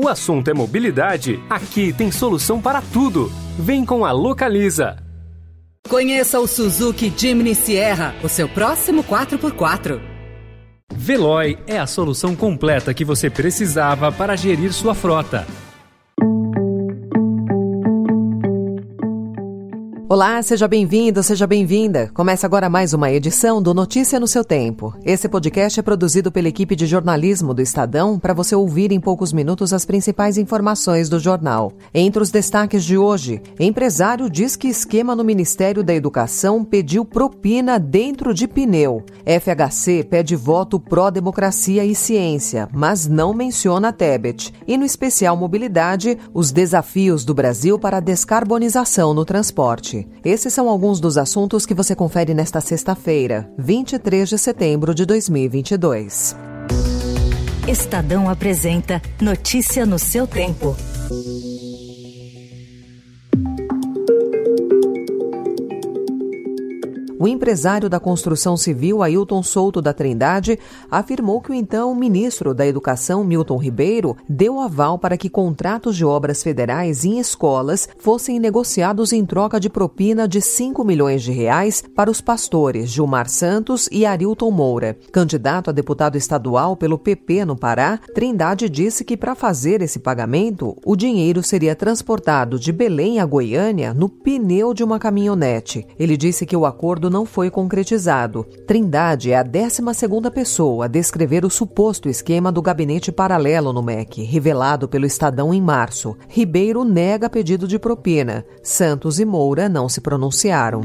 O assunto é mobilidade? Aqui tem solução para tudo. Vem com a Localiza. Conheça o Suzuki Jimny Sierra, o seu próximo 4x4. Veloy é a solução completa que você precisava para gerir sua frota. Olá, seja bem-vindo, seja bem-vinda. Começa agora mais uma edição do Notícia no seu Tempo. Esse podcast é produzido pela equipe de jornalismo do Estadão para você ouvir em poucos minutos as principais informações do jornal. Entre os destaques de hoje, empresário diz que esquema no Ministério da Educação pediu propina dentro de pneu. FHC pede voto pró-democracia e ciência, mas não menciona Tebet. E no especial mobilidade, os desafios do Brasil para a descarbonização no transporte. Esses são alguns dos assuntos que você confere nesta sexta-feira, 23 de setembro de 2022. Estadão apresenta Notícia no seu tempo. O empresário da construção civil, Ailton Souto da Trindade, afirmou que o então ministro da Educação, Milton Ribeiro, deu aval para que contratos de obras federais em escolas fossem negociados em troca de propina de 5 milhões de reais para os pastores Gilmar Santos e Arilton Moura. Candidato a deputado estadual pelo PP no Pará, Trindade disse que para fazer esse pagamento, o dinheiro seria transportado de Belém a Goiânia no pneu de uma caminhonete. Ele disse que o acordo acordo não foi concretizado. Trindade é a 12 pessoa a descrever o suposto esquema do gabinete paralelo no MEC, revelado pelo Estadão em março. Ribeiro nega pedido de propina. Santos e Moura não se pronunciaram.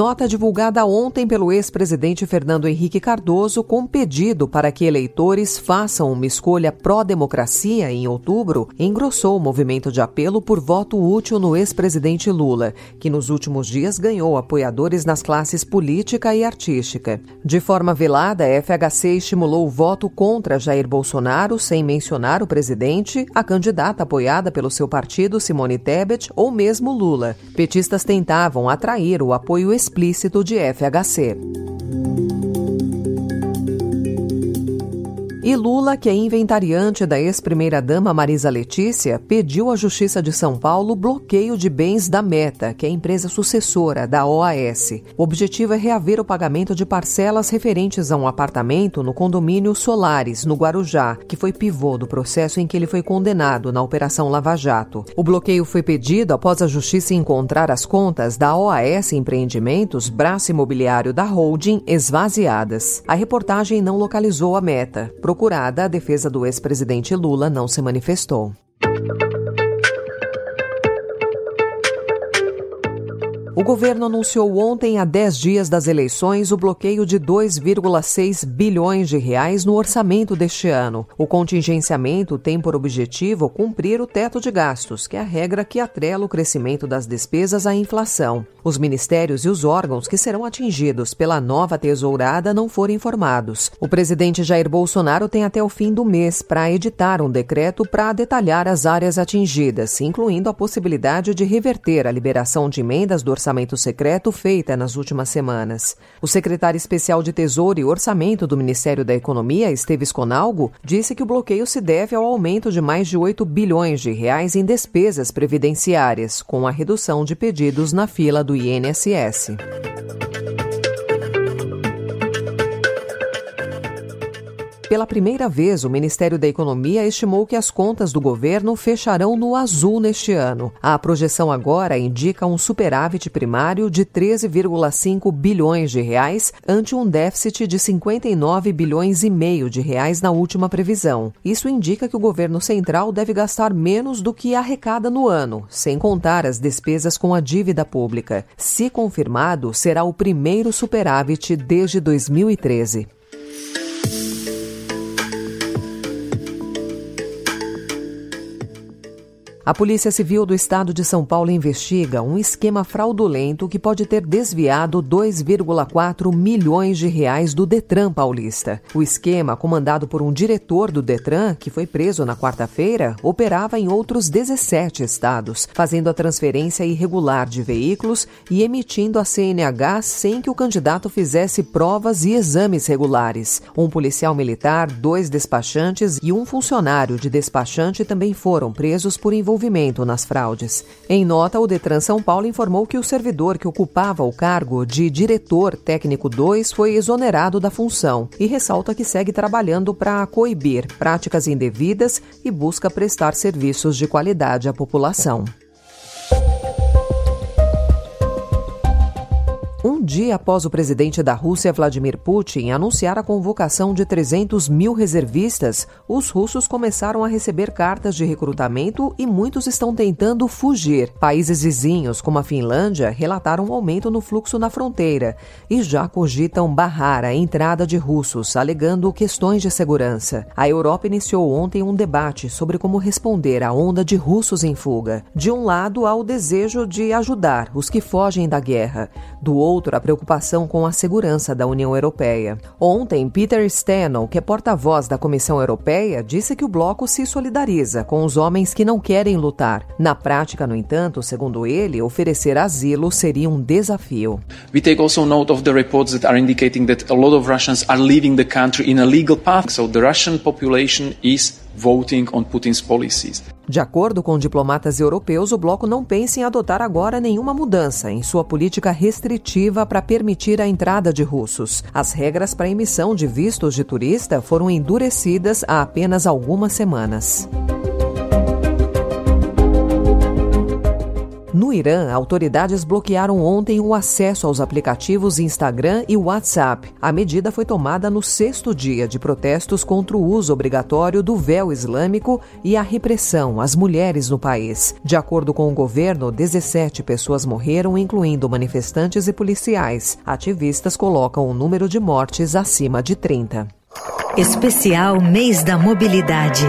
Nota divulgada ontem pelo ex-presidente Fernando Henrique Cardoso com pedido para que eleitores façam uma escolha pró-democracia em outubro engrossou o movimento de apelo por voto útil no ex-presidente Lula, que nos últimos dias ganhou apoiadores nas classes política e artística. De forma velada, a FHC estimulou o voto contra Jair Bolsonaro sem mencionar o presidente, a candidata apoiada pelo seu partido Simone Tebet ou mesmo Lula. Petistas tentavam atrair o apoio explícito de FHC. E Lula, que é inventariante da ex-primeira-dama Marisa Letícia, pediu à Justiça de São Paulo bloqueio de bens da Meta, que é a empresa sucessora da OAS. O objetivo é reaver o pagamento de parcelas referentes a um apartamento no condomínio Solares, no Guarujá, que foi pivô do processo em que ele foi condenado na Operação Lava Jato. O bloqueio foi pedido após a Justiça encontrar as contas da OAS Empreendimentos, braço imobiliário da holding, esvaziadas. A reportagem não localizou a Meta procurada, a defesa do ex-presidente Lula não se manifestou. O governo anunciou ontem, a 10 dias das eleições, o bloqueio de 2,6 bilhões de reais no orçamento deste ano. O contingenciamento tem por objetivo cumprir o teto de gastos, que é a regra que atrela o crescimento das despesas à inflação. Os ministérios e os órgãos que serão atingidos pela nova tesourada não foram informados. O presidente Jair Bolsonaro tem até o fim do mês para editar um decreto para detalhar as áreas atingidas, incluindo a possibilidade de reverter a liberação de emendas do orçamento secreto feita nas últimas semanas. O secretário especial de Tesouro e Orçamento do Ministério da Economia, Esteves Conalgo, disse que o bloqueio se deve ao aumento de mais de 8 bilhões de reais em despesas previdenciárias, com a redução de pedidos na fila do INSS. Pela primeira vez, o Ministério da Economia estimou que as contas do governo fecharão no azul neste ano. A projeção agora indica um superávit primário de 13,5 bilhões de reais ante um déficit de 59 bilhões e meio de reais na última previsão. Isso indica que o governo central deve gastar menos do que arrecada no ano, sem contar as despesas com a dívida pública. Se confirmado, será o primeiro superávit desde 2013. A Polícia Civil do Estado de São Paulo investiga um esquema fraudulento que pode ter desviado 2,4 milhões de reais do Detran paulista. O esquema, comandado por um diretor do Detran, que foi preso na quarta-feira, operava em outros 17 estados, fazendo a transferência irregular de veículos e emitindo a CNH sem que o candidato fizesse provas e exames regulares. Um policial militar, dois despachantes e um funcionário de despachante também foram presos por envolvimento nas fraudes. Em nota, o Detran São Paulo informou que o servidor que ocupava o cargo de diretor técnico 2 foi exonerado da função e ressalta que segue trabalhando para coibir práticas indevidas e busca prestar serviços de qualidade à população. Um dia após o presidente da Rússia, Vladimir Putin, anunciar a convocação de 300 mil reservistas, os russos começaram a receber cartas de recrutamento e muitos estão tentando fugir. Países vizinhos, como a Finlândia, relataram um aumento no fluxo na fronteira e já cogitam barrar a entrada de russos, alegando questões de segurança. A Europa iniciou ontem um debate sobre como responder à onda de russos em fuga. De um lado, há o desejo de ajudar os que fogem da guerra. Do outro, outro a preocupação com a segurança da União Europeia. Ontem, Peter Steno, que é porta-voz da Comissão Europeia, disse que o bloco se solidariza com os homens que não querem lutar. Na prática, no entanto, segundo ele, oferecer asilo seria um desafio. We take also note of the reports that are indicating that a lot of Russians are leaving the country in a legal path. So the Russian population is voting on Putin's policies. De acordo com diplomatas europeus, o bloco não pensa em adotar agora nenhuma mudança em sua política restritiva para permitir a entrada de russos. As regras para emissão de vistos de turista foram endurecidas há apenas algumas semanas. No Irã, autoridades bloquearam ontem o acesso aos aplicativos Instagram e WhatsApp. A medida foi tomada no sexto dia de protestos contra o uso obrigatório do véu islâmico e a repressão às mulheres no país. De acordo com o governo, 17 pessoas morreram, incluindo manifestantes e policiais. Ativistas colocam o número de mortes acima de 30. Especial Mês da Mobilidade.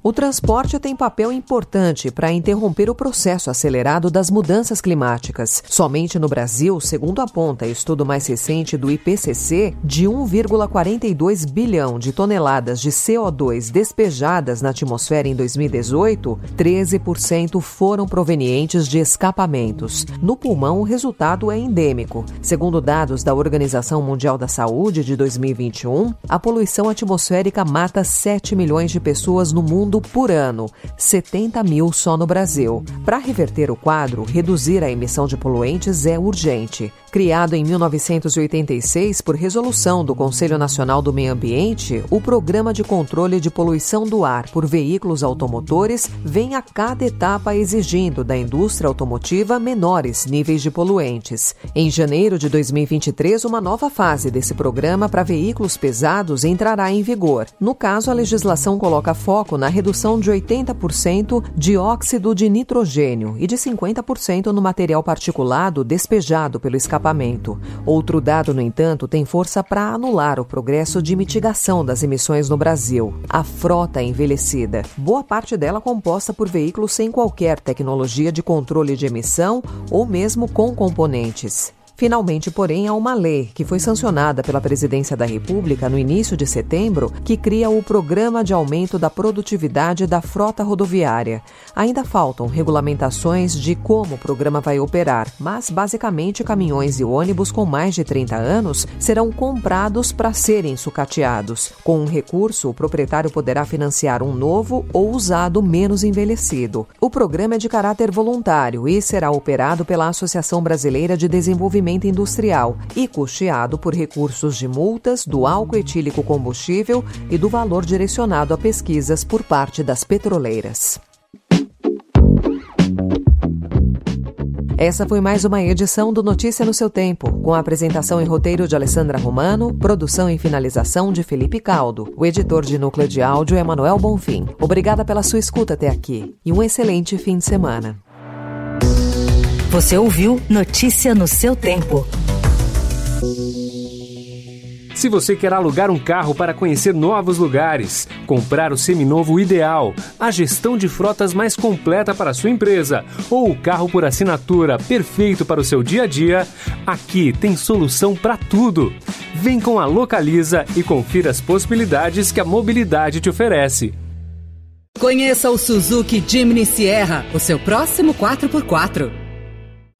O transporte tem papel importante para interromper o processo acelerado das mudanças climáticas. Somente no Brasil, segundo aponta estudo mais recente do IPCC, de 1,42 bilhão de toneladas de CO2 despejadas na atmosfera em 2018, 13% foram provenientes de escapamentos. No pulmão, o resultado é endêmico. Segundo dados da Organização Mundial da Saúde de 2021, a poluição atmosférica mata 7 milhões de pessoas no mundo mundo por ano, 70 mil só no Brasil. Para reverter o quadro, reduzir a emissão de poluentes é urgente. Criado em 1986 por resolução do Conselho Nacional do Meio Ambiente, o Programa de Controle de Poluição do Ar por Veículos Automotores vem a cada etapa exigindo da indústria automotiva menores níveis de poluentes. Em janeiro de 2023, uma nova fase desse programa para veículos pesados entrará em vigor. No caso, a legislação coloca foco na redução de 80% de óxido de nitrogênio e de 50% no material particulado despejado pelo escapamento escapamento. Outro dado, no entanto, tem força para anular o progresso de mitigação das emissões no Brasil: a frota envelhecida. Boa parte dela composta por veículos sem qualquer tecnologia de controle de emissão ou mesmo com componentes. Finalmente, porém, há uma lei que foi sancionada pela Presidência da República no início de setembro que cria o Programa de Aumento da Produtividade da Frota Rodoviária. Ainda faltam regulamentações de como o programa vai operar, mas basicamente caminhões e ônibus com mais de 30 anos serão comprados para serem sucateados. Com um recurso, o proprietário poderá financiar um novo ou usado menos envelhecido. O programa é de caráter voluntário e será operado pela Associação Brasileira de Desenvolvimento desenvolvimento industrial e custeado por recursos de multas, do álcool etílico combustível e do valor direcionado a pesquisas por parte das petroleiras. Essa foi mais uma edição do Notícia no seu Tempo, com a apresentação e roteiro de Alessandra Romano, produção e finalização de Felipe Caldo. O editor de núcleo de áudio é Manuel Bonfim. Obrigada pela sua escuta até aqui e um excelente fim de semana. Você ouviu Notícia no seu tempo. Se você quer alugar um carro para conhecer novos lugares, comprar o seminovo ideal, a gestão de frotas mais completa para a sua empresa ou o carro por assinatura perfeito para o seu dia a dia, aqui tem solução para tudo. Vem com a Localiza e confira as possibilidades que a mobilidade te oferece. Conheça o Suzuki Jimny Sierra, o seu próximo 4x4.